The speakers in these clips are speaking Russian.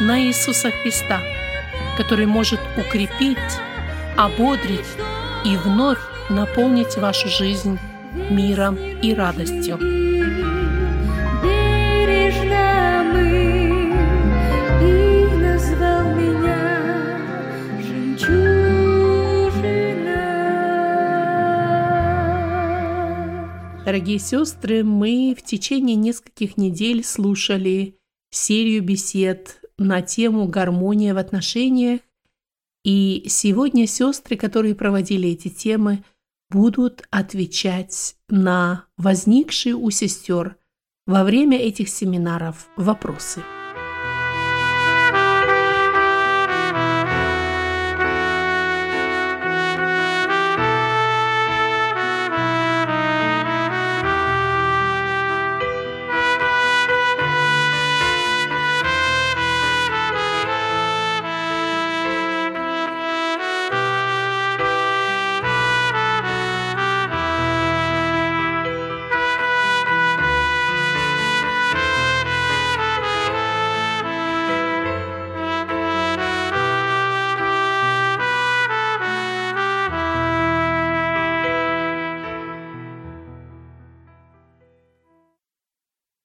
на Иисуса Христа, который может укрепить, ободрить и вновь наполнить вашу жизнь миром и радостью. Дорогие сестры, мы в течение нескольких недель слушали серию бесед на тему гармония в отношениях, и сегодня сестры, которые проводили эти темы, будут отвечать на возникшие у сестер во время этих семинаров вопросы.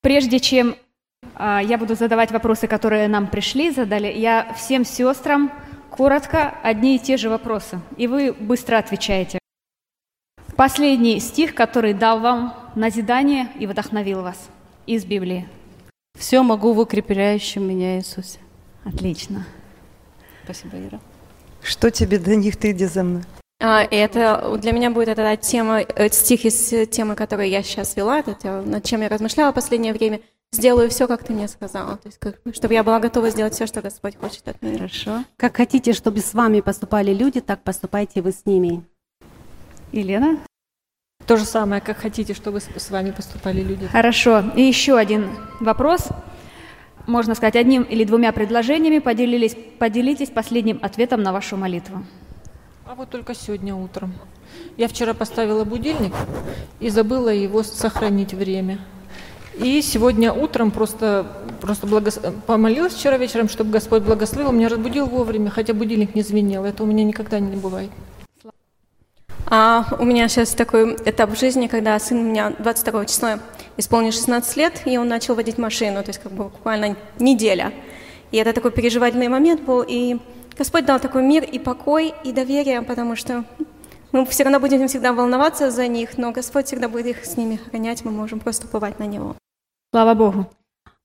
Прежде чем а, я буду задавать вопросы, которые нам пришли, задали, я всем сестрам коротко одни и те же вопросы, и вы быстро отвечаете. Последний стих, который дал вам назидание и вдохновил вас из Библии. Все могу в укрепляющем меня Иисусе. Отлично. Спасибо, Ира. Что тебе до них ты иди за мной? А, и это для меня будет эта тема, э, стих из темы, которую я сейчас вела, это над чем я размышляла в последнее время. Сделаю все, как ты мне сказала. То есть, как- чтобы я была готова сделать все, что Господь хочет от меня. Хорошо. Как хотите, чтобы с вами поступали люди, так поступайте вы с ними. Елена? То же самое, как хотите, чтобы с с вами поступали люди. Хорошо. И еще один вопрос. Можно сказать, одним или двумя предложениями поделились, поделитесь последним ответом на вашу молитву. А вот только сегодня утром. Я вчера поставила будильник и забыла его сохранить время. И сегодня утром просто, просто благос- помолилась вчера вечером, чтобы Господь благословил, меня разбудил вовремя, хотя будильник не звенел. Это у меня никогда не бывает. А у меня сейчас такой этап в жизни, когда сын у меня 22 числа исполнил 16 лет, и он начал водить машину, то есть как бы буквально неделя. И это такой переживательный момент был, и Господь дал такой мир и покой, и доверие, потому что мы все равно будем всегда волноваться за них, но Господь всегда будет их с ними охранять, мы можем просто уповать на Него. Слава Богу.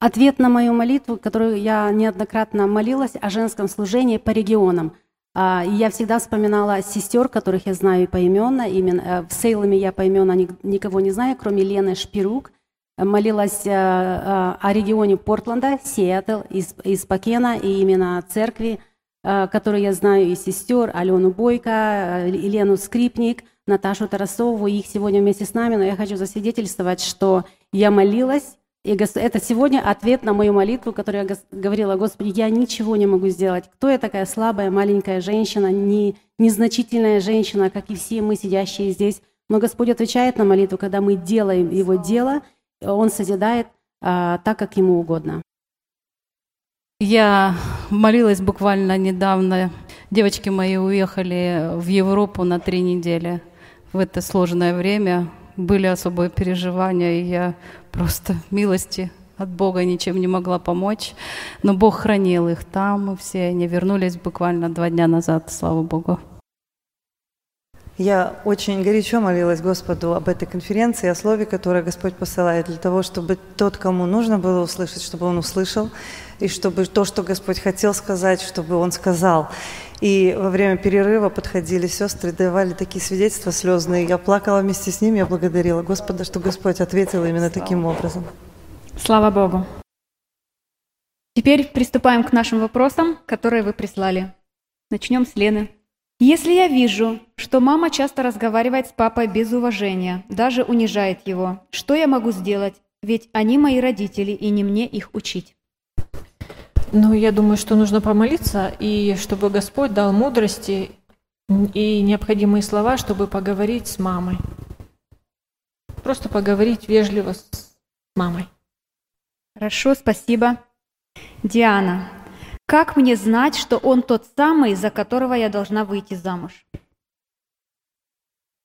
Ответ на мою молитву, которую я неоднократно молилась о женском служении по регионам. А, я всегда вспоминала сестер, которых я знаю поименно. Именно э, в Сейламе я поименно ни- никого не знаю, кроме Лены Шпирук. Э, Молилась э, э, о регионе Портленда, Сиэтл, из, из Пакена и именно церкви э, которые я знаю из сестер, Алену Бойко, э, Елену Скрипник, Наташу Тарасову, их сегодня вместе с нами, но я хочу засвидетельствовать, что я молилась, и это сегодня ответ на мою молитву, которую я говорила, Господи, я ничего не могу сделать. Кто я такая слабая, маленькая женщина, не, незначительная женщина, как и все мы, сидящие здесь. Но Господь отвечает на молитву, когда мы делаем Его дело, Он созидает а, так, как Ему угодно. Я молилась буквально недавно. Девочки мои уехали в Европу на три недели в это сложное время были особые переживания, и я просто милости от Бога ничем не могла помочь. Но Бог хранил их там, и все они вернулись буквально два дня назад, слава Богу. Я очень горячо молилась Господу об этой конференции, о слове, которое Господь посылает, для того, чтобы тот, кому нужно было услышать, чтобы он услышал, и чтобы то, что Господь хотел сказать, чтобы он сказал. И во время перерыва подходили сестры, давали такие свидетельства слезные. Я плакала вместе с ними, я благодарила Господа, что Господь ответил именно таким образом. Слава Богу. Теперь приступаем к нашим вопросам, которые вы прислали. Начнем с Лены. Если я вижу, что мама часто разговаривает с папой без уважения, даже унижает его, что я могу сделать? Ведь они мои родители, и не мне их учить. Ну, я думаю, что нужно помолиться, и чтобы Господь дал мудрости и необходимые слова, чтобы поговорить с мамой. Просто поговорить вежливо с мамой. Хорошо, спасибо. Диана, как мне знать, что он тот самый, за которого я должна выйти замуж?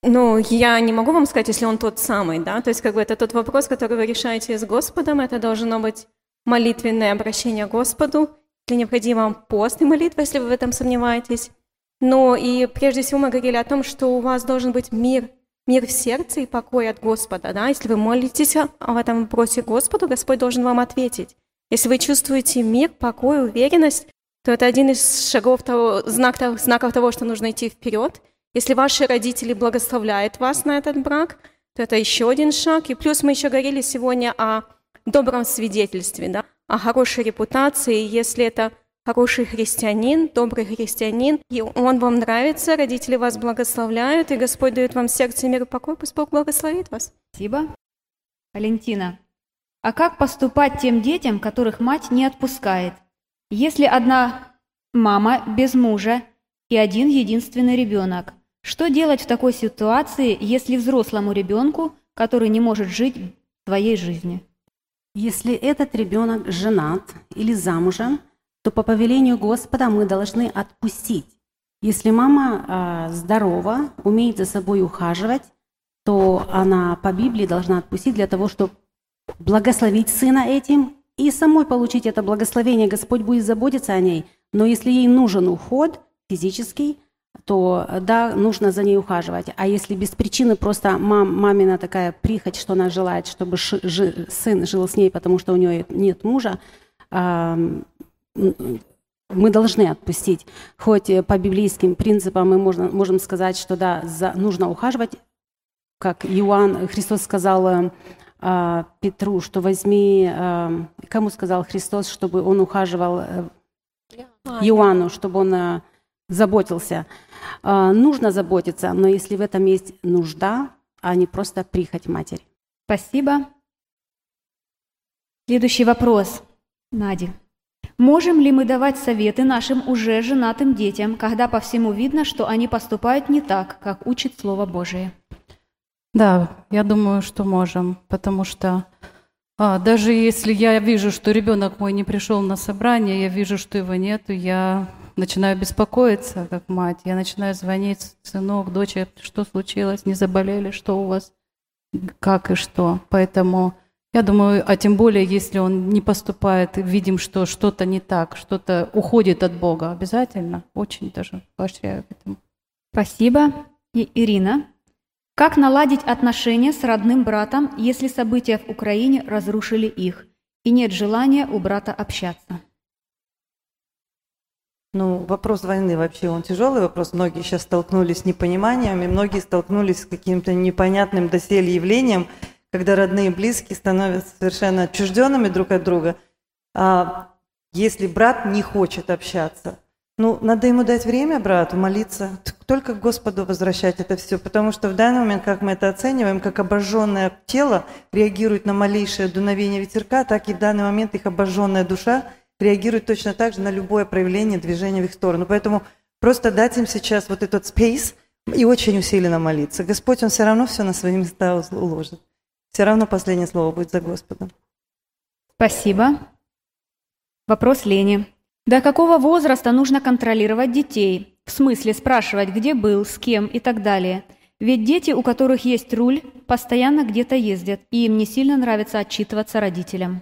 Ну, я не могу вам сказать, если он тот самый, да, то есть как бы это тот вопрос, который вы решаете с Господом, это должно быть молитвенное обращение к Господу, если необходимо пост и молитва, если вы в этом сомневаетесь. Но и прежде всего мы говорили о том, что у вас должен быть мир, мир в сердце и покой от Господа. Да? Если вы молитесь в этом вопросе Господу, Господь должен вам ответить. Если вы чувствуете мир, покой, уверенность, то это один из шагов того, знак, знаков того, что нужно идти вперед. Если ваши родители благословляют вас на этот брак, то это еще один шаг. И плюс мы еще говорили сегодня о добром свидетельстве, да, о хорошей репутации, если это хороший христианин, добрый христианин, и он вам нравится, родители вас благословляют, и Господь дает вам сердце мир и покой, пусть Бог благословит вас. Спасибо. Валентина, а как поступать тем детям, которых мать не отпускает? Если одна мама без мужа и один единственный ребенок, что делать в такой ситуации, если взрослому ребенку, который не может жить своей жизнью? Если этот ребенок женат или замужем, то по повелению Господа мы должны отпустить. Если мама э, здорова, умеет за собой ухаживать, то она по Библии должна отпустить для того, чтобы благословить сына этим и самой получить это благословение. Господь будет заботиться о ней. Но если ей нужен уход физический, то да, нужно за ней ухаживать. А если без причины просто мам, мамина такая прихоть, что она желает, чтобы ши, жи, сын жил с ней, потому что у нее нет мужа, э, мы должны отпустить. Хоть по библейским принципам мы можно, можем сказать, что да, за, нужно ухаживать, как Иоанн, Христос сказал э, Петру, что возьми, э, кому сказал Христос, чтобы он ухаживал э, Иоанну, чтобы он... Э, заботился. А, нужно заботиться, но если в этом есть нужда, а не просто прихоть матери. Спасибо. Следующий вопрос, Нади. Можем ли мы давать советы нашим уже женатым детям, когда по всему видно, что они поступают не так, как учит Слово Божие? Да, я думаю, что можем, потому что а, даже если я вижу, что ребенок мой не пришел на собрание, я вижу, что его нет, я начинаю беспокоиться, как мать. Я начинаю звонить, сынок, дочь, что случилось, не заболели, что у вас, как и что. Поэтому я думаю, а тем более, если он не поступает, видим, что что-то не так, что-то уходит от Бога, обязательно, очень даже поощряю к этому. Спасибо. И Ирина, как наладить отношения с родным братом, если события в Украине разрушили их, и нет желания у брата общаться? Ну, вопрос войны вообще, он тяжелый вопрос. Многие сейчас столкнулись с непониманием, и многие столкнулись с каким-то непонятным доселе явлением, когда родные и близкие становятся совершенно отчужденными друг от друга. А если брат не хочет общаться, Ну, надо ему дать время, брату, молиться, только к Господу возвращать это все, потому что в данный момент, как мы это оцениваем, как обожженное тело реагирует на малейшее дуновение ветерка, так и в данный момент их обожженная душа реагирует точно так же на любое проявление движения в их сторону. Поэтому просто дать им сейчас вот этот space и очень усиленно молиться. Господь, Он все равно все на свои места уложит. Все равно последнее слово будет за Господом. Спасибо. Вопрос Лене. До какого возраста нужно контролировать детей? В смысле спрашивать, где был, с кем и так далее. Ведь дети, у которых есть руль, постоянно где-то ездят, и им не сильно нравится отчитываться родителям.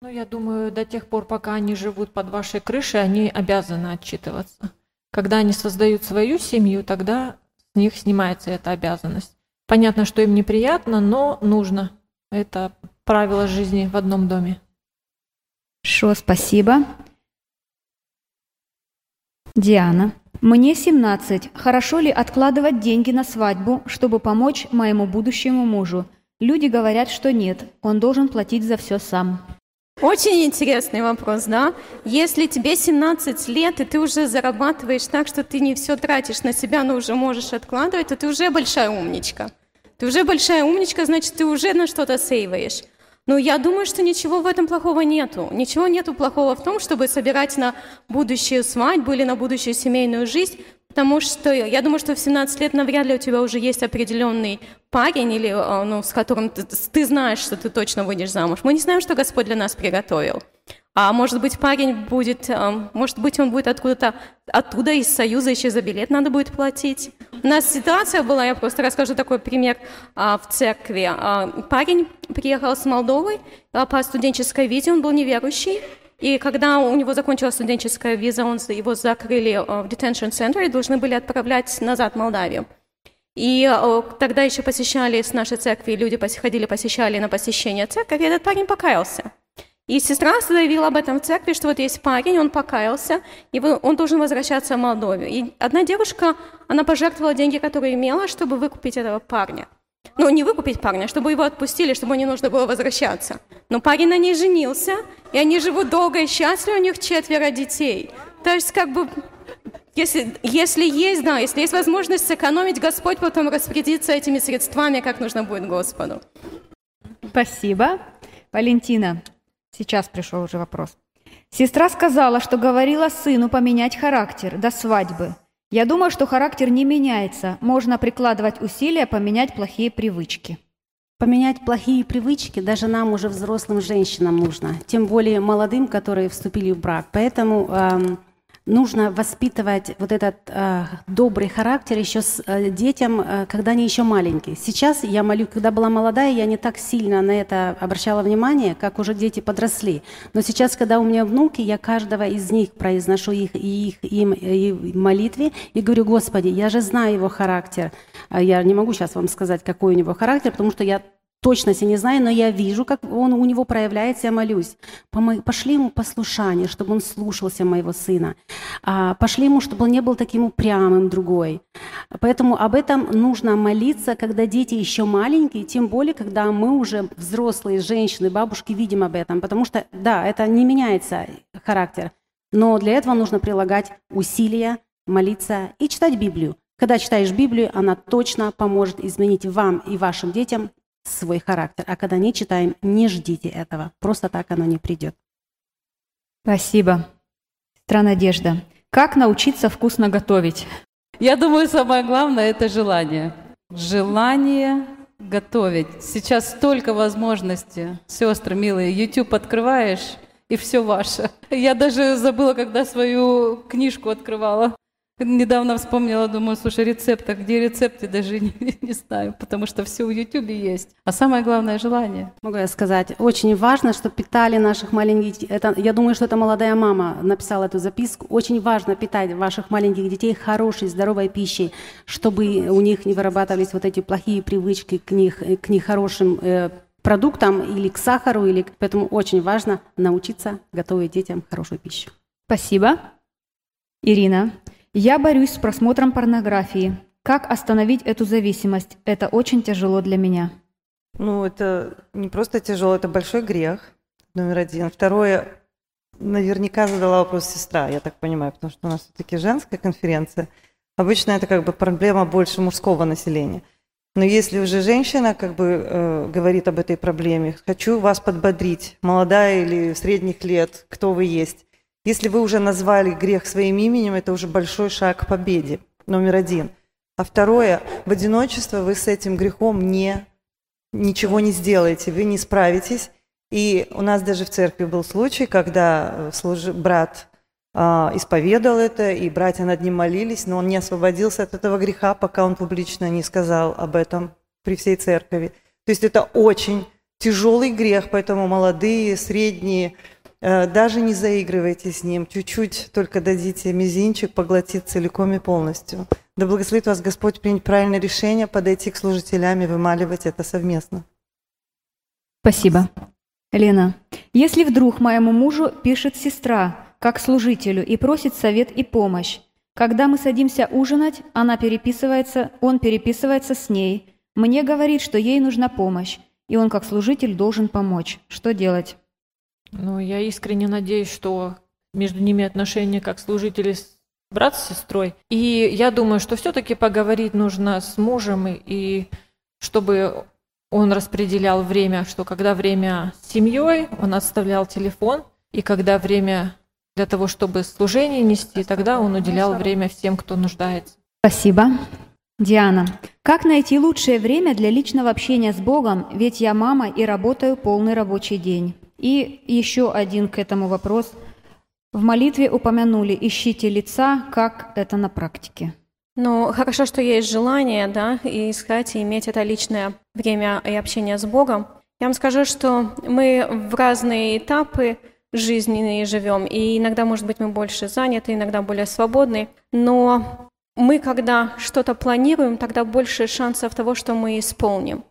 Ну, я думаю, до тех пор, пока они живут под вашей крышей, они обязаны отчитываться. Когда они создают свою семью, тогда с них снимается эта обязанность. Понятно, что им неприятно, но нужно. Это правило жизни в одном доме. Хорошо, спасибо. Диана. Мне 17. Хорошо ли откладывать деньги на свадьбу, чтобы помочь моему будущему мужу? Люди говорят, что нет, он должен платить за все сам. Очень интересный вопрос, да? Если тебе 17 лет, и ты уже зарабатываешь так, что ты не все тратишь на себя, но уже можешь откладывать, то ты уже большая умничка. Ты уже большая умничка, значит, ты уже на что-то сейваешь. Ну, я думаю, что ничего в этом плохого нету. Ничего нету плохого в том, чтобы собирать на будущую свадьбу или на будущую семейную жизнь, потому что я думаю, что в 17 лет навряд ли у тебя уже есть определенный парень, или, а, ну, с которым ты, ты знаешь, что ты точно выйдешь замуж. Мы не знаем, что Господь для нас приготовил. А может быть, парень будет, а, может быть, он будет откуда-то, оттуда из Союза еще за билет надо будет платить. У нас ситуация была, я просто расскажу такой пример а, в церкви. А, парень приехал с Молдовы по студенческой визе, он был неверующий, и когда у него закончилась студенческая виза, он, его закрыли в detention center и должны были отправлять назад в Молдавию. И тогда еще посещали с нашей церкви, люди ходили, посещали на посещение церкви, и этот парень покаялся. И сестра заявила об этом в церкви, что вот есть парень, он покаялся, и он должен возвращаться в Молдову. И одна девушка, она пожертвовала деньги, которые имела, чтобы выкупить этого парня. Ну, не выкупить парня, чтобы его отпустили, чтобы не нужно было возвращаться. Но парень на ней женился, и они живут долго и счастливо, у них четверо детей. То есть, как бы, если, если есть, да, если есть возможность сэкономить, Господь потом распорядится этими средствами, как нужно будет Господу. Спасибо. Валентина, Сейчас пришел уже вопрос. Сестра сказала, что говорила сыну поменять характер до свадьбы. Я думаю, что характер не меняется. Можно прикладывать усилия поменять плохие привычки. Поменять плохие привычки даже нам, уже взрослым женщинам, нужно. Тем более молодым, которые вступили в брак. Поэтому эм, нужно воспитывать вот этот э, добрый характер еще с э, детям, э, когда они еще маленькие. Сейчас я молю, когда была молодая, я не так сильно на это обращала внимание, как уже дети подросли. Но сейчас, когда у меня внуки, я каждого из них произношу их и их им и молитве и говорю, Господи, я же знаю его характер. А я не могу сейчас вам сказать, какой у него характер, потому что я точности не знаю, но я вижу, как он у него проявляется, я молюсь. Пошли ему послушание, чтобы он слушался моего сына. А, пошли ему, чтобы он не был таким упрямым другой. Поэтому об этом нужно молиться, когда дети еще маленькие, тем более, когда мы уже взрослые женщины, бабушки видим об этом. Потому что, да, это не меняется характер, но для этого нужно прилагать усилия, молиться и читать Библию. Когда читаешь Библию, она точно поможет изменить вам и вашим детям свой характер. А когда не читаем, не ждите этого. Просто так оно не придет. Спасибо. Сестра Надежда. Как научиться вкусно готовить? Я думаю, самое главное – это желание. Желание готовить. Сейчас столько возможностей. Сестры милые, YouTube открываешь, и все ваше. Я даже забыла, когда свою книжку открывала. Недавно вспомнила, думаю, слушай, рецепт, а где рецепты, даже не, не знаю, потому что все в Ютубе есть. А самое главное – желание. Могу я сказать, очень важно, что питали наших маленьких это, Я думаю, что это молодая мама написала эту записку. Очень важно питать ваших маленьких детей хорошей, здоровой пищей, чтобы у них не вырабатывались вот эти плохие привычки к них, к нехорошим э, продуктам или к сахару. Или... Поэтому очень важно научиться готовить детям хорошую пищу. Спасибо. Ирина, я борюсь с просмотром порнографии. Как остановить эту зависимость? Это очень тяжело для меня. Ну, это не просто тяжело, это большой грех, номер один. Второе, наверняка задала вопрос сестра, я так понимаю, потому что у нас все-таки женская конференция. Обычно это как бы проблема больше мужского населения. Но если уже женщина как бы э, говорит об этой проблеме, хочу вас подбодрить, молодая или средних лет, кто вы есть. Если вы уже назвали грех своим именем, это уже большой шаг к победе, номер один. А второе, в одиночество вы с этим грехом не, ничего не сделаете, вы не справитесь. И у нас даже в церкви был случай, когда э, служи, брат а, исповедовал это, и братья над ним молились, но он не освободился от этого греха, пока он публично не сказал об этом при всей церкви. То есть это очень тяжелый грех, поэтому молодые, средние, даже не заигрывайте с ним, чуть-чуть только дадите мизинчик поглотить целиком и полностью. Да благословит вас Господь принять правильное решение, подойти к служителям и вымаливать это совместно. Спасибо. Лена, если вдруг моему мужу пишет сестра, как служителю и просит совет и помощь. Когда мы садимся ужинать, она переписывается, он переписывается с ней. Мне говорит, что ей нужна помощь, и он как служитель должен помочь. Что делать? Ну, я искренне надеюсь, что между ними отношения как служители с брат с сестрой. И я думаю, что все-таки поговорить нужно с мужем, и, и чтобы он распределял время, что когда время с семьей, он оставлял телефон, и когда время для того, чтобы служение нести, тогда он уделял время всем, кто нуждается. Спасибо. Диана, как найти лучшее время для личного общения с Богом, ведь я мама и работаю полный рабочий день? И еще один к этому вопрос. В молитве упомянули «ищите лица», как это на практике? Ну, хорошо, что есть желание, да, и искать, и иметь это личное время и общение с Богом. Я вам скажу, что мы в разные этапы жизненные живем, и иногда, может быть, мы больше заняты, иногда более свободны, но мы, когда что-то планируем, тогда больше шансов того, что мы исполним.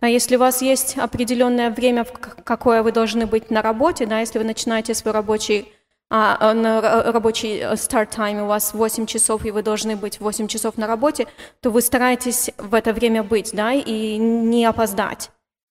А если у вас есть определенное время, в какое вы должны быть на работе, да, если вы начинаете свой рабочий а, а на рабочий э, start time у вас 8 часов, и вы должны быть 8 часов на работе, то вы стараетесь в это время быть, да, и не опоздать.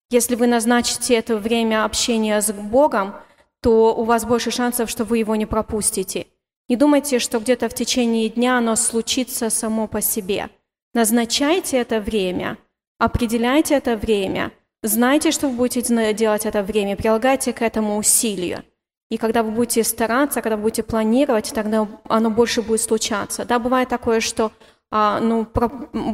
Если вы назначите это время общения с Богом, то у вас больше шансов, что вы его не пропустите. Не думайте, что где-то в течение дня оно случится само по себе. Назначайте это время, определяйте это время, знайте, что вы будете делать это время, прилагайте к этому усилия. И когда вы будете стараться, когда вы будете планировать, тогда оно больше будет случаться. Да, бывает такое, что а, ну, про,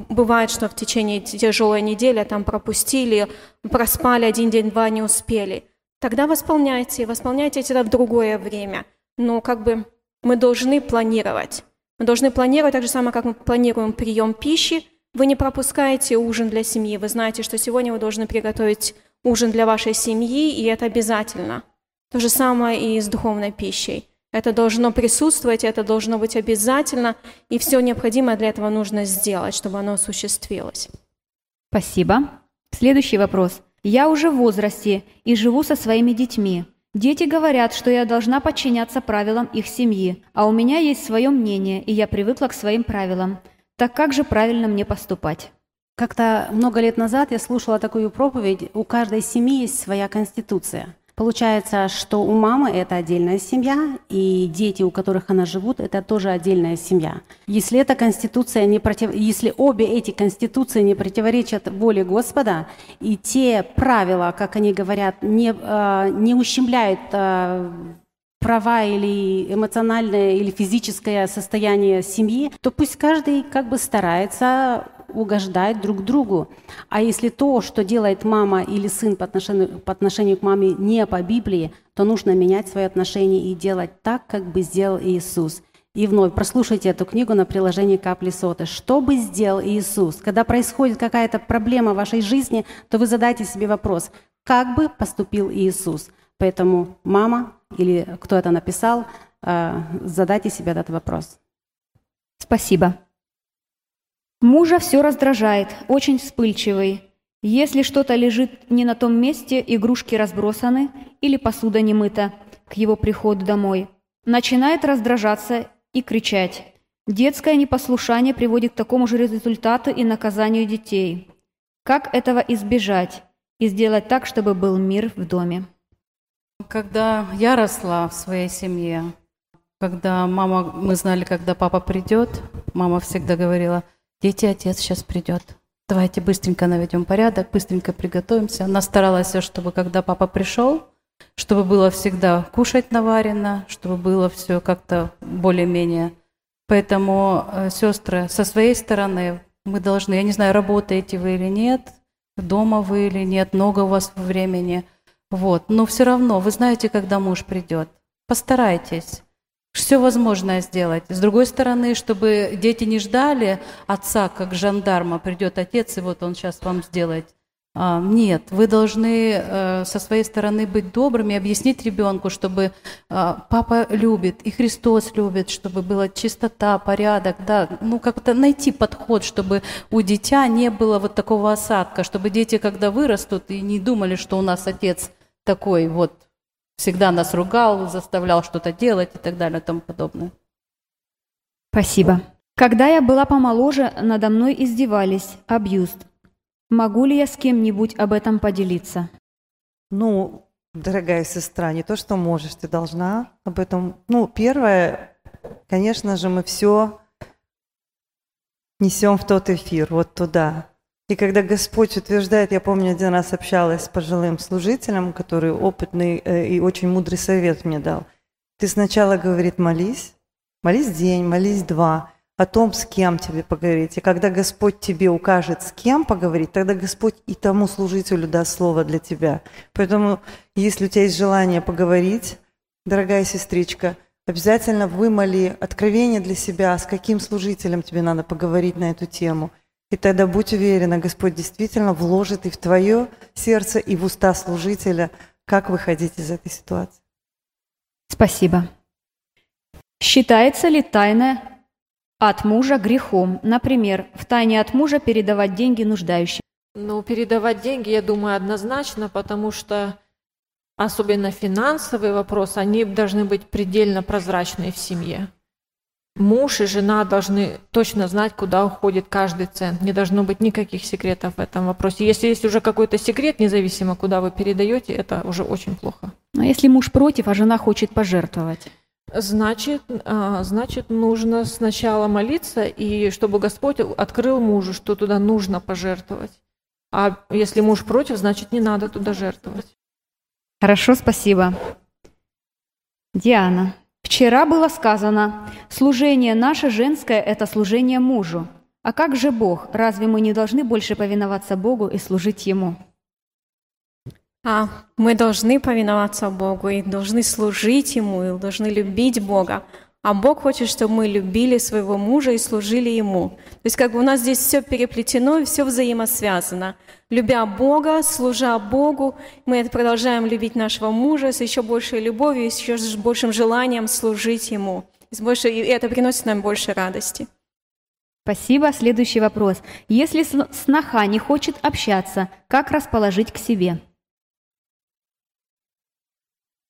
бывает, что в течение тяжелой недели там пропустили, проспали один день, два не успели. Тогда восполняйте, восполняйте это в другое время. Но как бы мы должны планировать. Мы должны планировать так же самое, как мы планируем прием пищи. Вы не пропускаете ужин для семьи. Вы знаете, что сегодня вы должны приготовить ужин для вашей семьи, и это обязательно. То же самое и с духовной пищей. Это должно присутствовать, это должно быть обязательно, и все необходимое для этого нужно сделать, чтобы оно осуществилось. Спасибо. Следующий вопрос. Я уже в возрасте и живу со своими детьми. Дети говорят, что я должна подчиняться правилам их семьи, а у меня есть свое мнение, и я привыкла к своим правилам. Так как же правильно мне поступать? Как-то много лет назад я слушала такую проповедь «У каждой семьи есть своя конституция». Получается, что у мамы это отдельная семья, и дети, у которых она живут, это тоже отдельная семья. Если эта конституция не против... если обе эти конституции не противоречат воле Господа, и те правила, как они говорят, не, э, не ущемляют э, права или эмоциональное или физическое состояние семьи, то пусть каждый как бы старается угождать друг другу. А если то, что делает мама или сын по отношению, по отношению к маме не по Библии, то нужно менять свои отношения и делать так, как бы сделал Иисус. И вновь прослушайте эту книгу на приложении «Капли соты». Что бы сделал Иисус? Когда происходит какая-то проблема в вашей жизни, то вы задайте себе вопрос, как бы поступил Иисус? Поэтому мама или кто это написал, э, задайте себе этот вопрос. Спасибо. Мужа все раздражает, очень вспыльчивый. Если что-то лежит не на том месте, игрушки разбросаны или посуда не мыта к его приходу домой, начинает раздражаться и кричать. Детское непослушание приводит к такому же результату и наказанию детей. Как этого избежать и сделать так, чтобы был мир в доме? Когда я росла в своей семье, когда мама, мы знали, когда папа придет, мама всегда говорила, дети, отец сейчас придет. Давайте быстренько наведем порядок, быстренько приготовимся. Она старалась, чтобы когда папа пришел, чтобы было всегда кушать наварено, чтобы было все как-то более-менее. Поэтому, э, сестры, со своей стороны мы должны, я не знаю, работаете вы или нет, дома вы или нет, много у вас времени, вот, но все равно вы знаете, когда муж придет. Постарайтесь все возможное сделать. С другой стороны, чтобы дети не ждали отца, как жандарма, придет отец, и вот он сейчас вам сделает. А, нет, вы должны э, со своей стороны быть добрыми, объяснить ребенку, чтобы а, папа любит, и Христос любит, чтобы была чистота, порядок, да, ну как-то найти подход, чтобы у дитя не было вот такого осадка, чтобы дети, когда вырастут, и не думали, что у нас отец такой вот всегда нас ругал, заставлял что-то делать и так далее и тому подобное. Спасибо. Когда я была помоложе, надо мной издевались, абьюз. Могу ли я с кем-нибудь об этом поделиться? Ну, дорогая сестра, не то, что можешь, ты должна об этом. Ну, первое, конечно же, мы все несем в тот эфир, вот туда. И когда Господь утверждает, я помню, один раз общалась с пожилым служителем, который опытный э, и очень мудрый совет мне дал. Ты сначала, говорит, молись, молись день, молись два, о том, с кем тебе поговорить. И когда Господь тебе укажет, с кем поговорить, тогда Господь и тому служителю даст слово для тебя. Поэтому, если у тебя есть желание поговорить, дорогая сестричка, обязательно вымоли откровение для себя, с каким служителем тебе надо поговорить на эту тему. И тогда будь уверена, Господь действительно вложит и в твое сердце, и в уста служителя, как выходить из этой ситуации. Спасибо. Считается ли тайна от мужа грехом. Например, в тайне от мужа передавать деньги нуждающим. Ну, передавать деньги, я думаю, однозначно, потому что особенно финансовые вопросы, они должны быть предельно прозрачные в семье. Муж и жена должны точно знать, куда уходит каждый цент. Не должно быть никаких секретов в этом вопросе. Если есть уже какой-то секрет, независимо, куда вы передаете, это уже очень плохо. А если муж против, а жена хочет пожертвовать? Значит, а, значит, нужно сначала молиться, и чтобы Господь открыл мужу, что туда нужно пожертвовать. А если муж против, значит, не надо туда жертвовать. Хорошо, спасибо. Диана, вчера было сказано, служение наше женское – это служение мужу. А как же Бог? Разве мы не должны больше повиноваться Богу и служить Ему? А мы должны повиноваться Богу и должны служить Ему, и должны любить Бога. А Бог хочет, чтобы мы любили своего мужа и служили Ему. То есть как бы у нас здесь все переплетено и все взаимосвязано. Любя Бога, служа Богу, мы продолжаем любить нашего мужа с еще большей любовью, с еще большим желанием служить Ему. И, больше, и это приносит нам больше радости. Спасибо. Следующий вопрос. Если сноха не хочет общаться, как расположить к себе?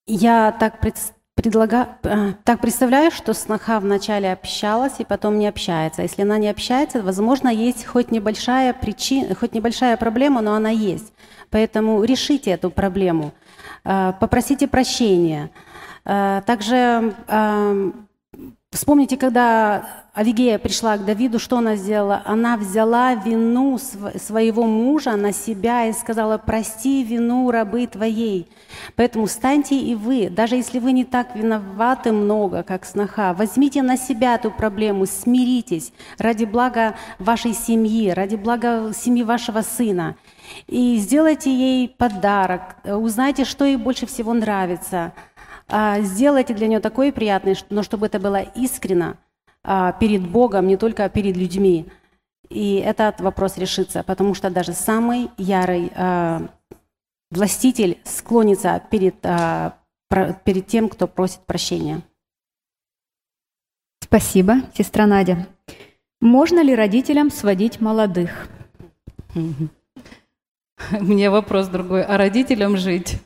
Я так предлагаю, э, так представляю, что сноха вначале общалась и потом не общается. Если она не общается, возможно, есть хоть небольшая причина, хоть небольшая проблема, но она есть. Поэтому решите эту проблему, э, попросите прощения. Э, также вспомните, когда Авигея пришла к Давиду, что она сделала? Она взяла вину своего мужа на себя и сказала, прости вину рабы твоей. Поэтому станьте и вы, даже если вы не так виноваты много, как сноха, возьмите на себя эту проблему, смиритесь ради блага вашей семьи, ради блага семьи вашего сына. И сделайте ей подарок, узнайте, что ей больше всего нравится. А, сделайте для нее такое приятное, но чтобы это было искренно, а, перед Богом, не только перед людьми. И этот вопрос решится, потому что даже самый ярый а, властитель склонится перед, перед тем, кто просит прощения. Спасибо, сестра Надя. Можно ли родителям сводить молодых? У меня вопрос другой. А родителям жить?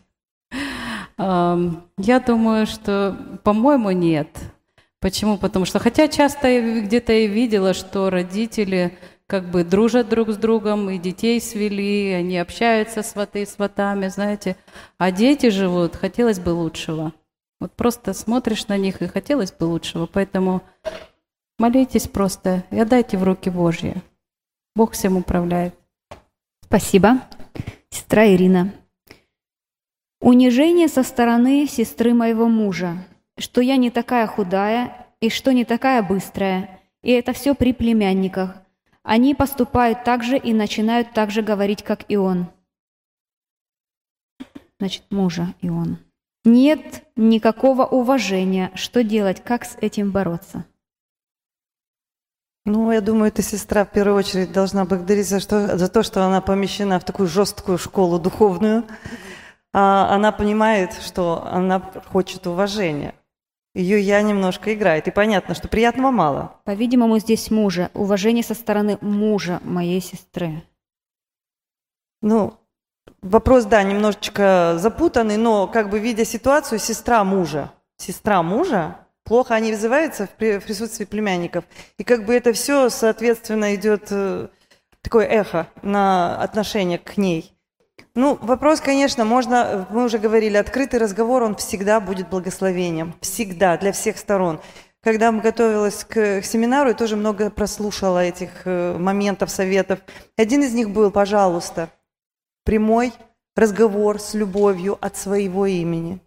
Я думаю, что, по-моему, нет. Почему? Потому что, хотя часто где-то и видела, что родители как бы дружат друг с другом, и детей свели, они общаются сваты с сватами, знаете. А дети живут, хотелось бы лучшего. Вот просто смотришь на них, и хотелось бы лучшего. Поэтому молитесь просто и отдайте в руки Божьи. Бог всем управляет. Спасибо. Сестра Ирина. Унижение со стороны сестры моего мужа, что я не такая худая и что не такая быстрая, и это все при племянниках. Они поступают так же и начинают так же говорить, как и он. Значит, мужа и он. Нет никакого уважения. Что делать? Как с этим бороться? Ну, я думаю, эта сестра в первую очередь должна благодарить за, что, за то, что она помещена в такую жесткую школу духовную. А она понимает, что она хочет уважения. Ее я немножко играет. И понятно, что приятного мало. По-видимому, здесь мужа. Уважение со стороны мужа моей сестры. Ну, вопрос, да, немножечко запутанный, но как бы видя ситуацию, сестра мужа, сестра мужа, плохо они вызываются в присутствии племянников. И как бы это все, соответственно, идет э, такое эхо на отношение к ней. Ну, вопрос, конечно, можно, мы уже говорили, открытый разговор, он всегда будет благословением, всегда, для всех сторон. Когда мы готовилась к, к семинару, я тоже много прослушала этих э, моментов, советов. Один из них был, пожалуйста, прямой разговор с любовью от своего имени.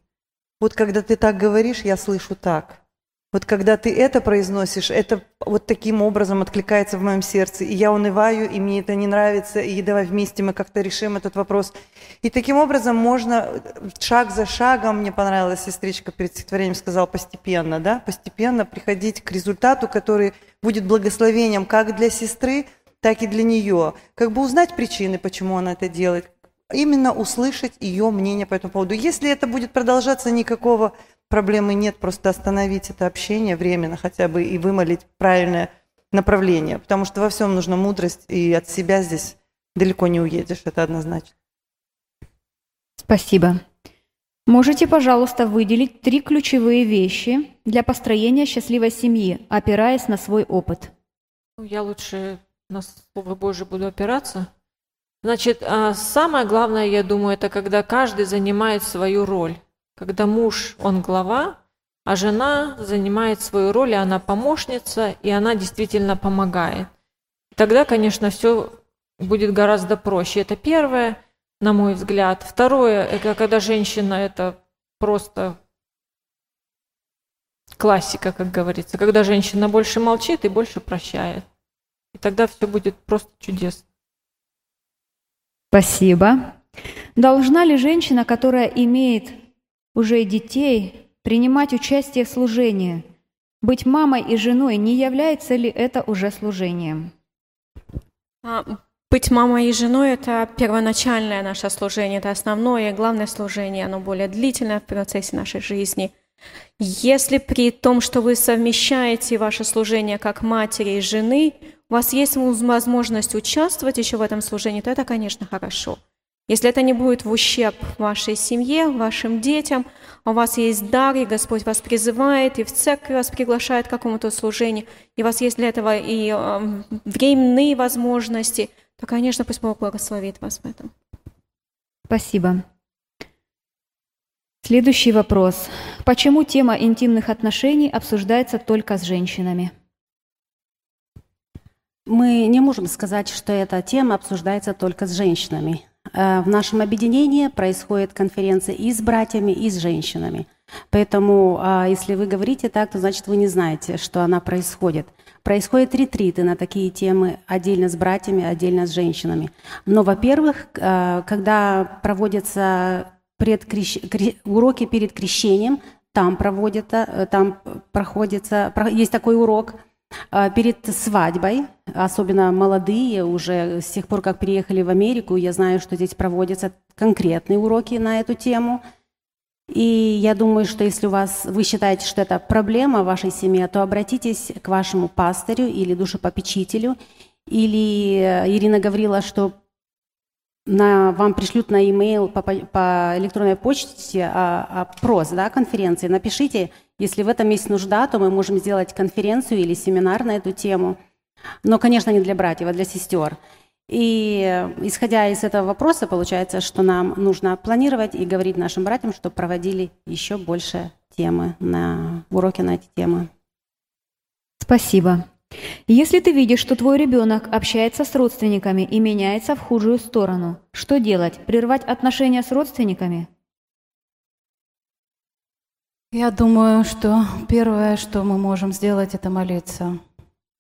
Вот когда ты так говоришь, я слышу так. Вот когда ты это произносишь, это вот таким образом откликается в моем сердце. И я унываю, и мне это не нравится, и давай вместе мы как-то решим этот вопрос. И таким образом можно шаг за шагом, мне понравилась сестричка перед стихотворением сказала, постепенно, да, постепенно приходить к результату, который будет благословением как для сестры, так и для нее. Как бы узнать причины, почему она это делает, именно услышать ее мнение по этому поводу. Если это будет продолжаться, никакого проблемы нет, просто остановить это общение временно хотя бы и вымолить правильное направление, потому что во всем нужна мудрость, и от себя здесь далеко не уедешь, это однозначно. Спасибо. Можете, пожалуйста, выделить три ключевые вещи для построения счастливой семьи, опираясь на свой опыт? Ну, я лучше на Слово Божие буду опираться. Значит, а самое главное, я думаю, это когда каждый занимает свою роль когда муж, он глава, а жена занимает свою роль, и она помощница, и она действительно помогает. Тогда, конечно, все будет гораздо проще. Это первое, на мой взгляд. Второе, это когда женщина, это просто классика, как говорится, когда женщина больше молчит и больше прощает. И тогда все будет просто чудесно. Спасибо. Должна ли женщина, которая имеет уже детей принимать участие в служении. Быть мамой и женой, не является ли это уже служением? А, быть мамой и женой – это первоначальное наше служение, это основное и главное служение, оно более длительное в процессе нашей жизни. Если при том, что вы совмещаете ваше служение как матери и жены, у вас есть возможность участвовать еще в этом служении, то это, конечно, хорошо – если это не будет в ущерб вашей семье, вашим детям, у вас есть дар, и Господь вас призывает, и в церкви вас приглашает к какому-то служению, и у вас есть для этого и э, временные возможности, то, конечно, пусть Бог благословит вас в этом. Спасибо. Следующий вопрос. Почему тема интимных отношений обсуждается только с женщинами? Мы не можем сказать, что эта тема обсуждается только с женщинами. Э, в нашем объединении происходит конференция и с братьями, и с женщинами. Поэтому, а, если вы говорите так, то значит вы не знаете, что она происходит. Происходят ретриты на такие темы отдельно с братьями, отдельно с женщинами. Но, во-первых, э, когда проводятся предкрещ... уроки перед крещением, там проводится, э, там проходится, есть такой урок – а, перед свадьбой, особенно молодые, уже с тех пор, как приехали в Америку, я знаю, что здесь проводятся конкретные уроки на эту тему. И я думаю, что если у вас, вы считаете, что это проблема в вашей семье, то обратитесь к вашему пастырю или душепопечителю. Или э, Ирина говорила, что на, вам пришлют на e-mail по, по электронной почте а, опрос да, конференции. Напишите, если в этом есть нужда, то мы можем сделать конференцию или семинар на эту тему. Но, конечно, не для братьев, а для сестер. И исходя из этого вопроса, получается, что нам нужно планировать и говорить нашим братьям, чтобы проводили еще больше темы на уроки на эти темы. Спасибо. Если ты видишь, что твой ребенок общается с родственниками и меняется в худшую сторону, что делать? Прервать отношения с родственниками? Я думаю, что первое, что мы можем сделать, это молиться.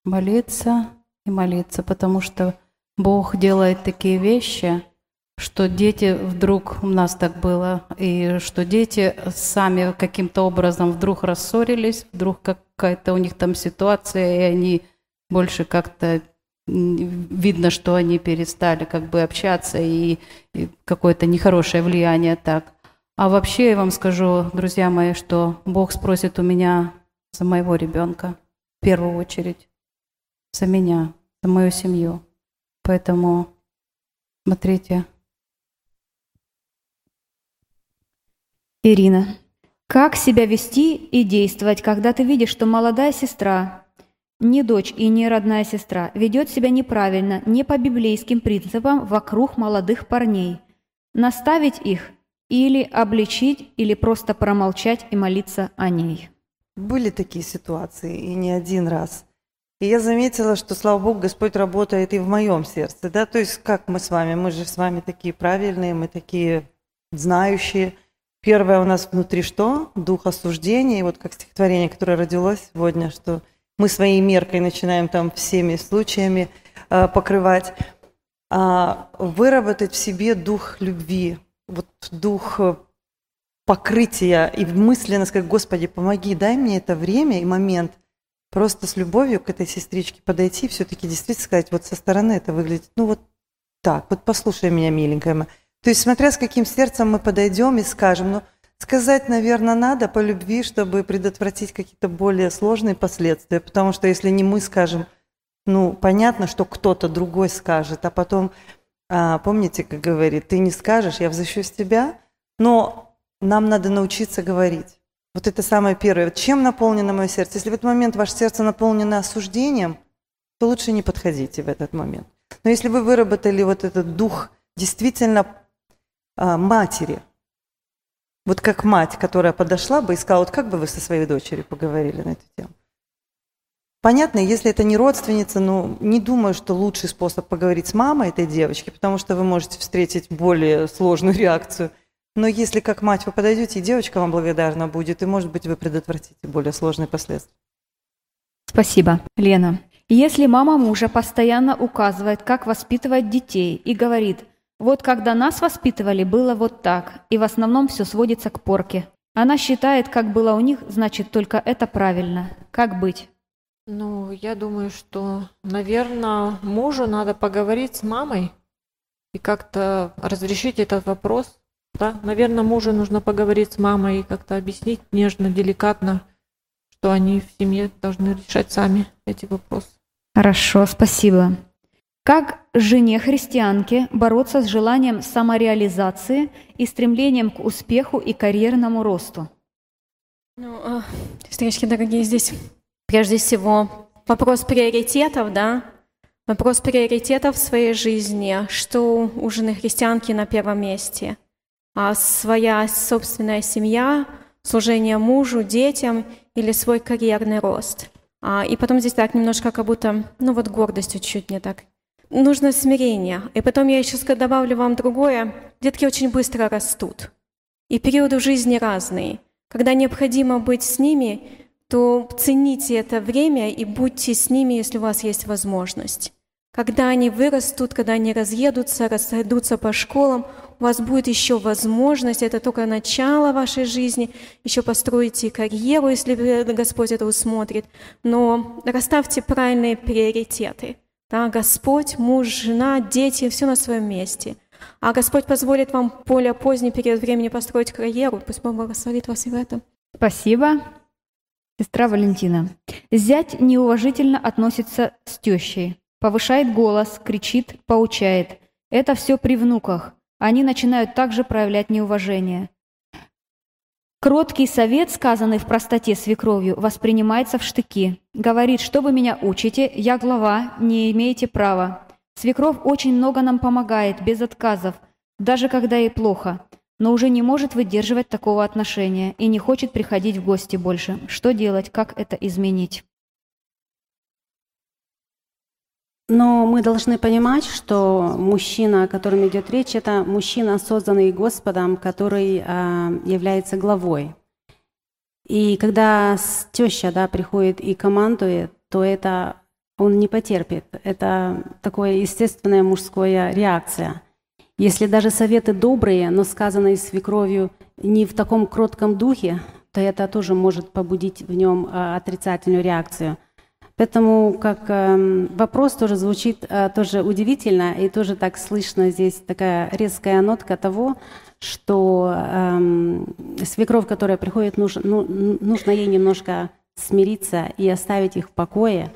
Молиться и молиться, потому что Бог делает такие вещи, что дети вдруг, у нас так было, и что дети сами каким-то образом вдруг рассорились, вдруг какая-то у них там ситуация, и они больше как-то видно, что они перестали как бы общаться, и, и какое-то нехорошее влияние так. А вообще я вам скажу, друзья мои, что Бог спросит у меня за моего ребенка в первую очередь, за меня, за мою семью. Поэтому смотрите. Ирина, как себя вести и действовать, когда ты видишь, что молодая сестра, не дочь и не родная сестра, ведет себя неправильно, не по библейским принципам вокруг молодых парней? Наставить их или обличить, или просто промолчать и молиться о ней? Были такие ситуации, и не один раз. И я заметила, что, слава Богу, Господь работает и в моем сердце. Да? То есть как мы с вами? Мы же с вами такие правильные, мы такие знающие. Первое у нас внутри что? Дух осуждения. И вот как стихотворение, которое родилось сегодня, что мы своей меркой начинаем там всеми случаями э, покрывать. А выработать в себе дух любви, вот дух э, покрытия и мысленно сказать, Господи, помоги, дай мне это время и момент – просто с любовью к этой сестричке подойти, все-таки действительно сказать, вот со стороны это выглядит, ну вот так, вот послушай меня, миленькая моя. То есть, смотря с каким сердцем мы подойдем и скажем, ну, сказать, наверное, надо по любви, чтобы предотвратить какие-то более сложные последствия, потому что если не мы скажем, ну, понятно, что кто-то другой скажет, а потом, а, помните, как говорит, ты не скажешь, я взыщусь тебя, но нам надо научиться говорить. Вот это самое первое. Чем наполнено мое сердце? Если в этот момент ваше сердце наполнено осуждением, то лучше не подходите в этот момент. Но если вы выработали вот этот дух действительно а, матери, вот как мать, которая подошла бы и сказала, вот как бы вы со своей дочерью поговорили на эту тему? Понятно, если это не родственница, ну, не думаю, что лучший способ поговорить с мамой этой девочки, потому что вы можете встретить более сложную реакцию – но если как мать вы подойдете, и девочка вам благодарна будет, и, может быть, вы предотвратите более сложные последствия. Спасибо. Лена, если мама мужа постоянно указывает, как воспитывать детей, и говорит, вот когда нас воспитывали, было вот так, и в основном все сводится к порке. Она считает, как было у них, значит, только это правильно. Как быть? Ну, я думаю, что, наверное, мужу надо поговорить с мамой и как-то разрешить этот вопрос, да, наверное, мужу нужно поговорить с мамой и как-то объяснить нежно, деликатно, что они в семье должны решать сами эти вопросы. Хорошо, спасибо. Как жене христианке бороться с желанием самореализации и стремлением к успеху и карьерному росту? Ну, э, встречки дорогие, здесь прежде всего вопрос приоритетов, да, вопрос приоритетов в своей жизни, что у жены христианки на первом месте – а своя собственная семья, служение мужу, детям или свой карьерный рост. А, и потом здесь так немножко как будто, ну вот гордостью чуть не так. Нужно смирение. И потом я еще добавлю вам другое. Детки очень быстро растут. И периоды в жизни разные. Когда необходимо быть с ними, то цените это время и будьте с ними, если у вас есть возможность. Когда они вырастут, когда они разъедутся, расойдутся по школам, у вас будет еще возможность, это только начало вашей жизни, еще построите карьеру, если Господь это усмотрит, но расставьте правильные приоритеты. Да, Господь, муж, жена, дети, все на своем месте. А Господь позволит вам более поздний период времени построить карьеру, пусть Бог благословит вас и в этом. Спасибо. Сестра Валентина. Зять неуважительно относится с тещей. Повышает голос, кричит, поучает. Это все при внуках. Они начинают также проявлять неуважение. Кроткий совет, сказанный в простоте свекровью, воспринимается в штыки. Говорит, что вы меня учите, я глава, не имеете права. Свекровь очень много нам помогает, без отказов, даже когда ей плохо, но уже не может выдерживать такого отношения и не хочет приходить в гости больше. Что делать, как это изменить? Но мы должны понимать, что мужчина, о котором идет речь, это мужчина, созданный Господом, который э, является главой. И когда теща да, приходит и командует, то это он не потерпит. Это такое естественная мужская реакция. Если даже советы добрые, но сказанные свекровью не в таком кротком духе, то это тоже может побудить в нем э, отрицательную реакцию – Поэтому как э, вопрос тоже звучит э, тоже удивительно, и тоже так слышно здесь такая резкая нотка того, что э, свекровь, которая приходит, нужно, ну, нужно ей немножко смириться и оставить их в покое,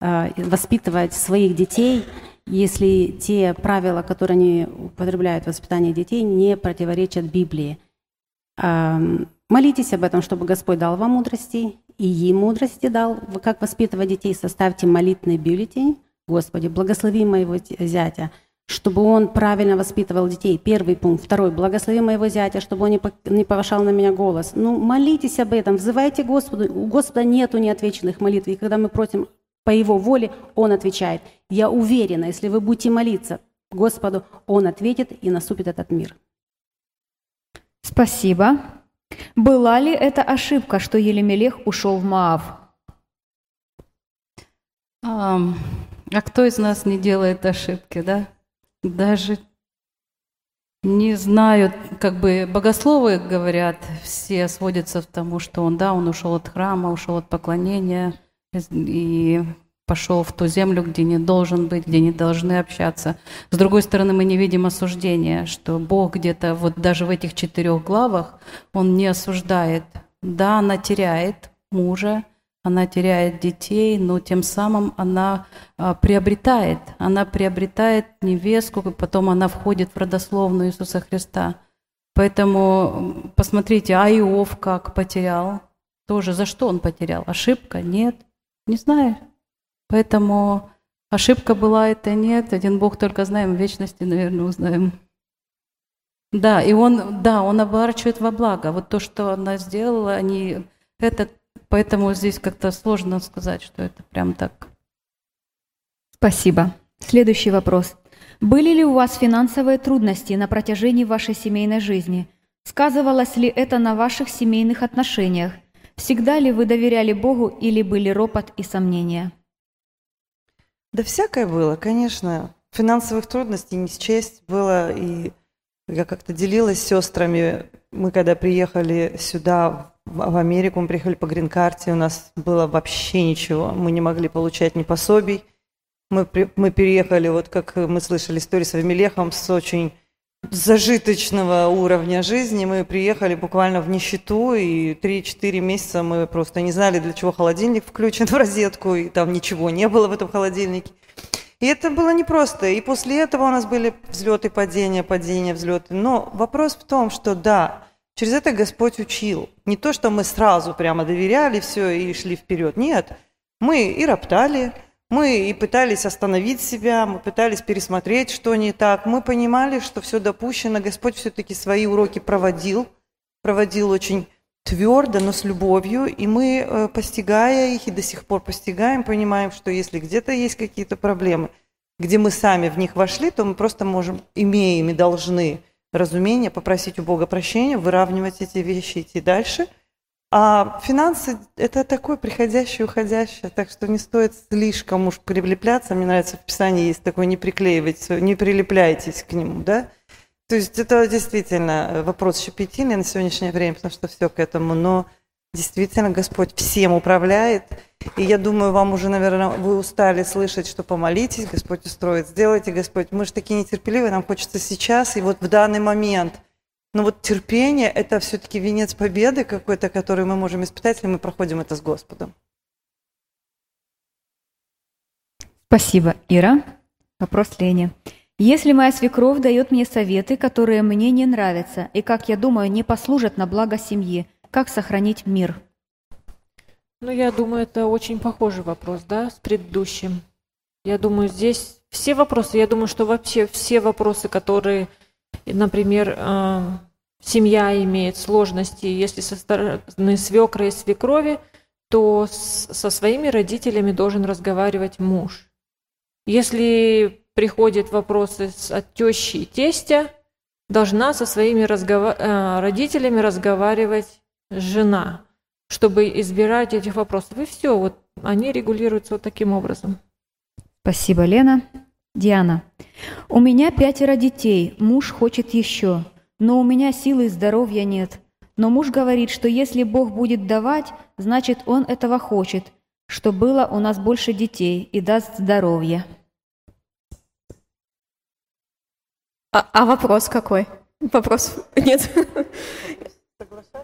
э, воспитывать своих детей, если те правила, которые они употребляют в воспитании детей, не противоречат Библии. Молитесь об этом, чтобы Господь дал вам мудрости и ей мудрости дал, как воспитывать детей, составьте молитвенный бюллетень. Господи, благослови моего зятя, чтобы он правильно воспитывал детей. Первый пункт. Второй. Благослови моего зятя, чтобы он не повышал на меня голос. Ну, молитесь об этом, взывайте Господу. У Господа нету неотвеченных молитв. И когда мы просим по Его воле, Он отвечает. Я уверена, если вы будете молиться Господу, Он ответит и наступит этот мир. Спасибо. Была ли это ошибка, что Елемелех ушел в Маав? А, а кто из нас не делает ошибки, да? Даже не знаю, как бы богословы говорят, все сводятся к тому, что он, да, он ушел от храма, ушел от поклонения и пошел в ту землю, где не должен быть, где не должны общаться. С другой стороны, мы не видим осуждения, что Бог где-то вот даже в этих четырех главах, Он не осуждает. Да, она теряет мужа, она теряет детей, но тем самым она а, приобретает, она приобретает невестку, и потом она входит в родословную Иисуса Христа. Поэтому посмотрите, а Иов как потерял? Тоже за что он потерял? Ошибка? Нет. Не знаю. Поэтому ошибка была это нет. Один Бог только знаем, в вечности, наверное, узнаем. Да, и он, да, он оборачивает во благо. Вот то, что она сделала, они, это, поэтому здесь как-то сложно сказать, что это прям так. Спасибо. Следующий вопрос. Были ли у вас финансовые трудности на протяжении вашей семейной жизни? Сказывалось ли это на ваших семейных отношениях? Всегда ли вы доверяли Богу или были ропот и сомнения? Да всякое было, конечно. Финансовых трудностей не счесть было, и я как-то делилась с сестрами. Мы когда приехали сюда, в Америку, мы приехали по грин-карте, у нас было вообще ничего. Мы не могли получать ни пособий. Мы, мы переехали, вот как мы слышали историю с Авимелехом, с очень зажиточного уровня жизни. Мы приехали буквально в нищету, и 3-4 месяца мы просто не знали, для чего холодильник включен в розетку, и там ничего не было в этом холодильнике. И это было непросто. И после этого у нас были взлеты, падения, падения, взлеты. Но вопрос в том, что да, через это Господь учил. Не то, что мы сразу прямо доверяли все и шли вперед. Нет, мы и роптали, мы и пытались остановить себя, мы пытались пересмотреть, что не так. Мы понимали, что все допущено. Господь все-таки свои уроки проводил, проводил очень твердо, но с любовью. И мы, э, постигая их и до сих пор постигаем, понимаем, что если где-то есть какие-то проблемы, где мы сами в них вошли, то мы просто можем, имеем и должны разумение, попросить у Бога прощения, выравнивать эти вещи, идти дальше – а финансы – это такое приходящее, уходящее, так что не стоит слишком уж прилепляться. Мне нравится в Писании есть такое «не приклеивайте», «не прилепляйтесь к нему», да? То есть это действительно вопрос щепетильный на сегодняшнее время, потому что все к этому, но действительно Господь всем управляет. И я думаю, вам уже, наверное, вы устали слышать, что помолитесь, Господь устроит, сделайте, Господь. Мы же такие нетерпеливые, нам хочется сейчас и вот в данный момент – но вот терпение – это все-таки венец победы какой-то, который мы можем испытать, если мы проходим это с Господом. Спасибо, Ира. Вопрос Лене. Если моя свекровь дает мне советы, которые мне не нравятся, и, как я думаю, не послужат на благо семьи, Как сохранить мир? Ну, я думаю, это очень похожий вопрос, да, с предыдущим. Я думаю, здесь все вопросы, я думаю, что вообще все вопросы, которые, например, э, семья имеет сложности, если со стороны свекра и свекрови, то со своими родителями должен разговаривать муж. Если приходят вопросы от тещи и тестя, должна со своими разгова- э, родителями разговаривать жена, чтобы избирать этих вопросов. И все, вот они регулируются вот таким образом. Спасибо, Лена. Диана. У меня пятеро детей, муж хочет еще, но у меня силы и здоровья нет. Но муж говорит, что если Бог будет давать, значит, Он этого хочет, что было у нас больше детей и даст здоровье. А, а вопрос какой? Вопрос нет.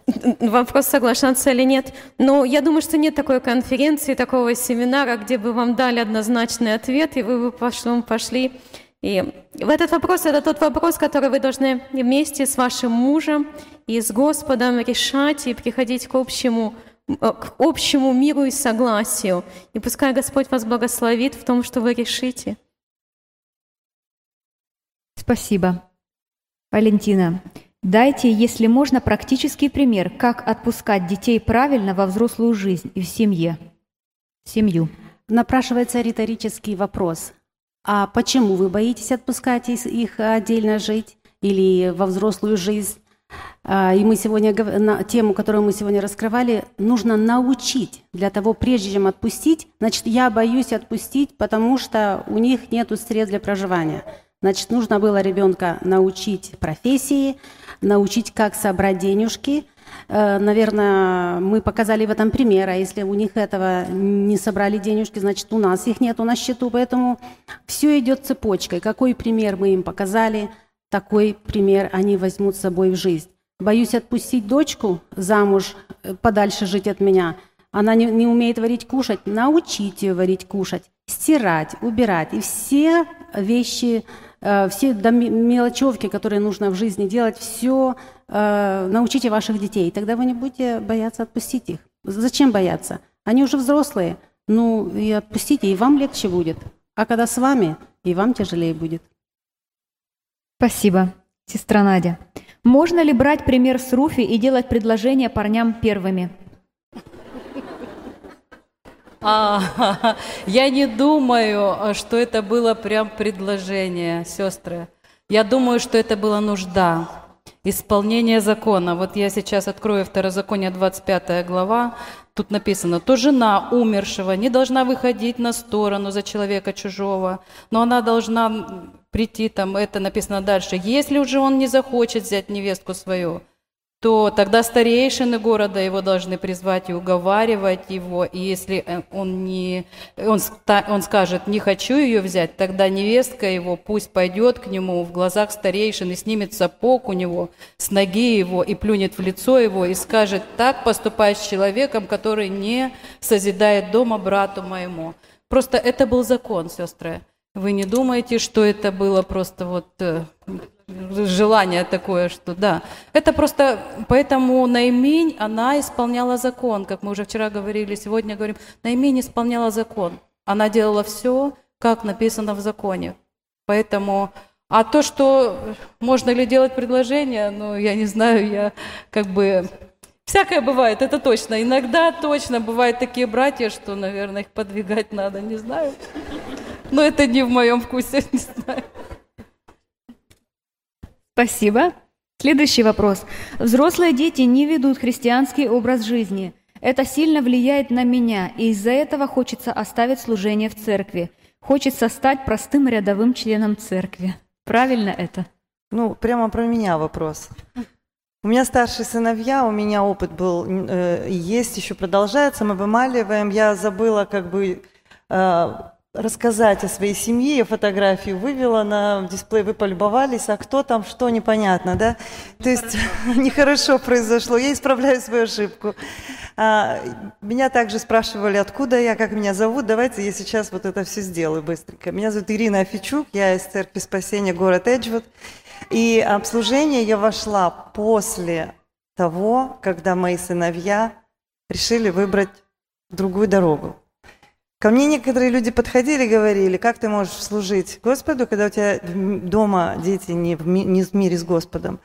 Вопрос, соглашаться или нет. Но я думаю, что нет такой конференции, такого семинара, где бы вам дали однозначный ответ, и вы бы пошли, пошли. И в этот вопрос, это тот вопрос, который вы должны вместе с вашим мужем и с Господом решать и приходить к общему, к общему миру и согласию. И пускай Господь вас благословит в том, что вы решите. Спасибо. Валентина, дайте, если можно, практический пример, как отпускать детей правильно во взрослую жизнь и в семье. Семью. Напрашивается риторический вопрос. А почему вы боитесь отпускать их отдельно жить или во взрослую жизнь? А, и мы сегодня, на тему, которую мы сегодня раскрывали, нужно научить. Для того, прежде чем отпустить, значит, я боюсь отпустить, потому что у них нет средств для проживания. Значит, нужно было ребенка научить профессии, научить, как собрать денежки. Э, наверное, мы показали в этом пример, а если у них этого не собрали денежки, значит, у нас их нет на счету. Поэтому все идет цепочкой. Какой пример мы им показали, такой пример они возьмут с собой в жизнь. Боюсь отпустить дочку замуж, э, подальше жить от меня. Она не, не умеет варить кушать. Научите ее варить кушать, стирать, убирать. И все вещи все мелочевки, которые нужно в жизни делать, все э, научите ваших детей. Тогда вы не будете бояться отпустить их. Зачем бояться? Они уже взрослые. Ну и отпустите, и вам легче будет. А когда с вами, и вам тяжелее будет. Спасибо, сестра Надя. Можно ли брать пример с Руфи и делать предложения парням первыми? А, я не думаю, что это было прям предложение, сестры. Я думаю, что это была нужда, исполнение закона. Вот я сейчас открою Второзаконие 25 глава. Тут написано, то жена умершего не должна выходить на сторону за человека чужого, но она должна прийти, там это написано дальше. Если уже он не захочет взять невестку свою, то тогда старейшины города его должны призвать и уговаривать его. И если э, он, не, он, он скажет, не хочу ее взять, тогда невестка его пусть пойдет к нему в глазах старейшин и снимет сапог у него с ноги его и плюнет в лицо его и скажет, так поступай с человеком, который не созидает дома брату моему. Просто это был закон, сестры. Вы не думаете, что это было просто вот э, желание такое, что да. Это просто, поэтому Наимень, она исполняла закон, как мы уже вчера говорили, сегодня говорим, Наимень исполняла закон. Она делала все, как написано в законе. Поэтому, а то, что можно ли делать предложение, ну, я не знаю, я как бы Всякое бывает, это точно. Иногда точно бывают такие братья, что, наверное, их подвигать надо, не знаю. Но это не в моем вкусе, не знаю. Спасибо. Следующий вопрос. Взрослые дети не ведут христианский образ жизни. Это сильно влияет на меня, и из-за этого хочется оставить служение в церкви. Хочется стать простым рядовым членом церкви. Правильно это? Ну, прямо про меня вопрос. У меня старшие сыновья, у меня опыт был, э, есть, еще продолжается, мы вымаливаем. Я забыла как бы э, рассказать о своей семье, фотографию вывела на дисплей, вы полюбовались, а кто там, что, непонятно, да? То есть нехорошо произошло, я исправляю свою ошибку. А, меня также спрашивали, откуда я, как меня зовут, давайте я сейчас вот это все сделаю быстренько. Меня зовут Ирина Афичук, я из Церкви Спасения, город Эджвуд. И обслужение я вошла после того, когда мои сыновья решили выбрать другую дорогу. Ко мне некоторые люди подходили и говорили, как ты можешь служить Господу, когда у тебя дома дети не в, ми- не в мире с Господом.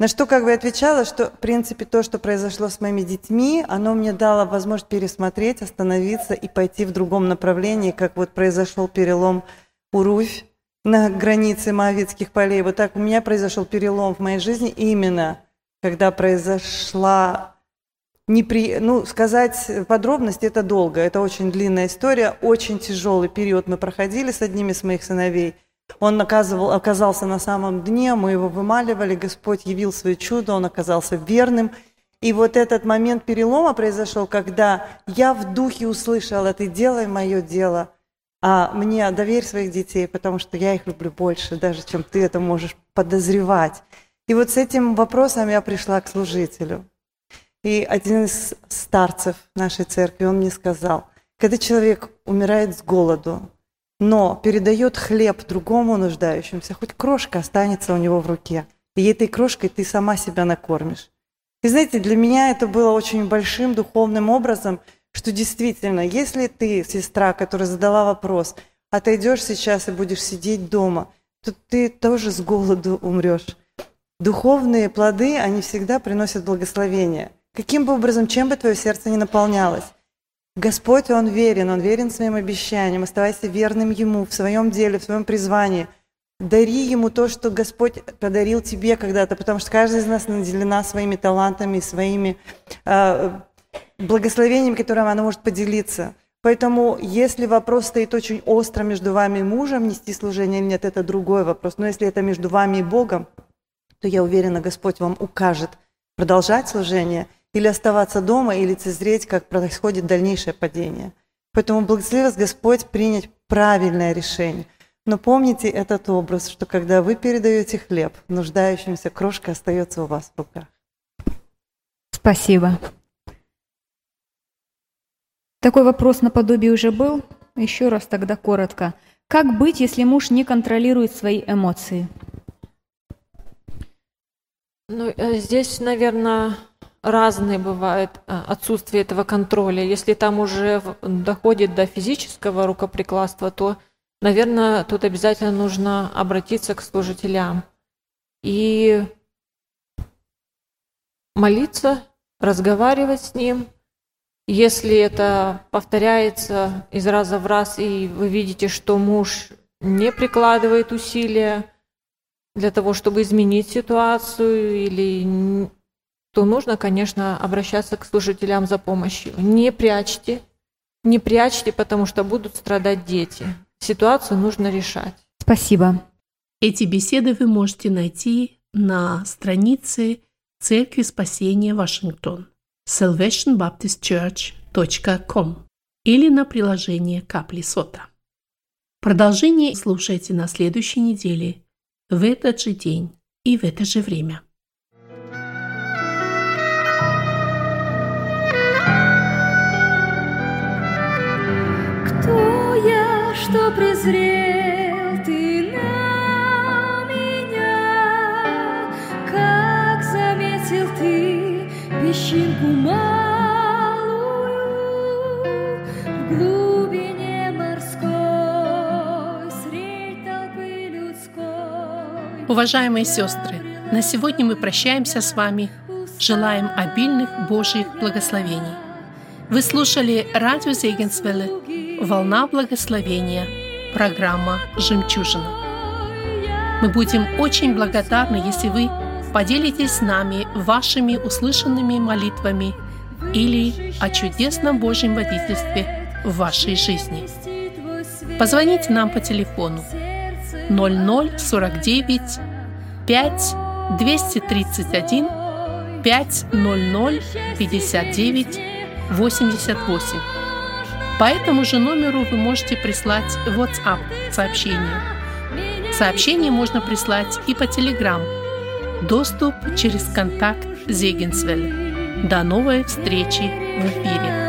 На что как бы отвечала, что в принципе то, что произошло с моими детьми, оно мне дало возможность пересмотреть, остановиться и пойти в другом направлении, как вот произошел перелом у Руфь на границе Моавицких полей. Вот так у меня произошел перелом в моей жизни именно, когда произошла непри... ну, сказать подробности это долго, это очень длинная история, очень тяжелый период мы проходили с одним из моих сыновей. Он оказывал, оказался на самом дне, мы его вымаливали, Господь явил свое чудо, он оказался верным. И вот этот момент перелома произошел, когда я в духе услышала, ты делай мое дело, а мне доверь своих детей, потому что я их люблю больше, даже чем ты это можешь подозревать. И вот с этим вопросом я пришла к служителю. И один из старцев нашей церкви, он мне сказал, когда человек умирает с голоду, но передает хлеб другому нуждающемуся, хоть крошка останется у него в руке. И этой крошкой ты сама себя накормишь. И знаете, для меня это было очень большим духовным образом, что действительно, если ты, сестра, которая задала вопрос, отойдешь сейчас и будешь сидеть дома, то ты тоже с голоду умрешь. Духовные плоды, они всегда приносят благословение. Каким бы образом, чем бы твое сердце не наполнялось, Господь, Он верен, Он верен своим обещаниям. Оставайся верным Ему в своем деле, в своем призвании. Дари Ему то, что Господь подарил тебе когда-то, потому что каждый из нас наделена своими талантами, своими э, благословениями, которыми она может поделиться. Поэтому, если вопрос стоит очень остро между вами и мужем, нести служение или нет, это другой вопрос. Но если это между вами и Богом, то я уверена, Господь вам укажет продолжать служение – или оставаться дома, и лицезреть, как происходит дальнейшее падение. Поэтому благослови вас Господь принять правильное решение. Но помните этот образ, что когда вы передаете хлеб нуждающимся, крошка остается у вас в руках. Спасибо. Такой вопрос наподобие уже был. Еще раз тогда коротко. Как быть, если муж не контролирует свои эмоции? Ну, э, здесь, наверное, разные бывает э, отсутствие этого контроля. Если там уже доходит до физического рукоприкладства, то, наверное, тут обязательно нужно обратиться к служителям и молиться, разговаривать с ним. Если это повторяется из раза в раз, и вы видите, что муж не прикладывает усилия для того, чтобы изменить ситуацию или то нужно, конечно, обращаться к служителям за помощью. Не прячьте, не прячьте, потому что будут страдать дети. Ситуацию нужно решать. Спасибо. Эти беседы вы можете найти на странице Церкви Спасения Вашингтон salvationbaptistchurch.com или на приложение Капли Сота. Продолжение слушайте на следующей неделе, в этот же день и в это же время. Что презрел ты на меня, как заметил ты песчинку малую в глубине морской средь толпы людской. Уважаемые сестры, на сегодня мы прощаемся с вами. Желаем обильных Божьих благословений. Вы слушали радио Зегенсвелле «Волна благословения», программа «Жемчужина». Мы будем очень благодарны, если вы поделитесь с нами вашими услышанными молитвами или о чудесном Божьем водительстве в вашей жизни. Позвоните нам по телефону 0049 5 231 500 59 88. По этому же номеру вы можете прислать WhatsApp сообщение. Сообщение можно прислать и по Telegram. Доступ через контакт Зегенсвель. До новой встречи в эфире.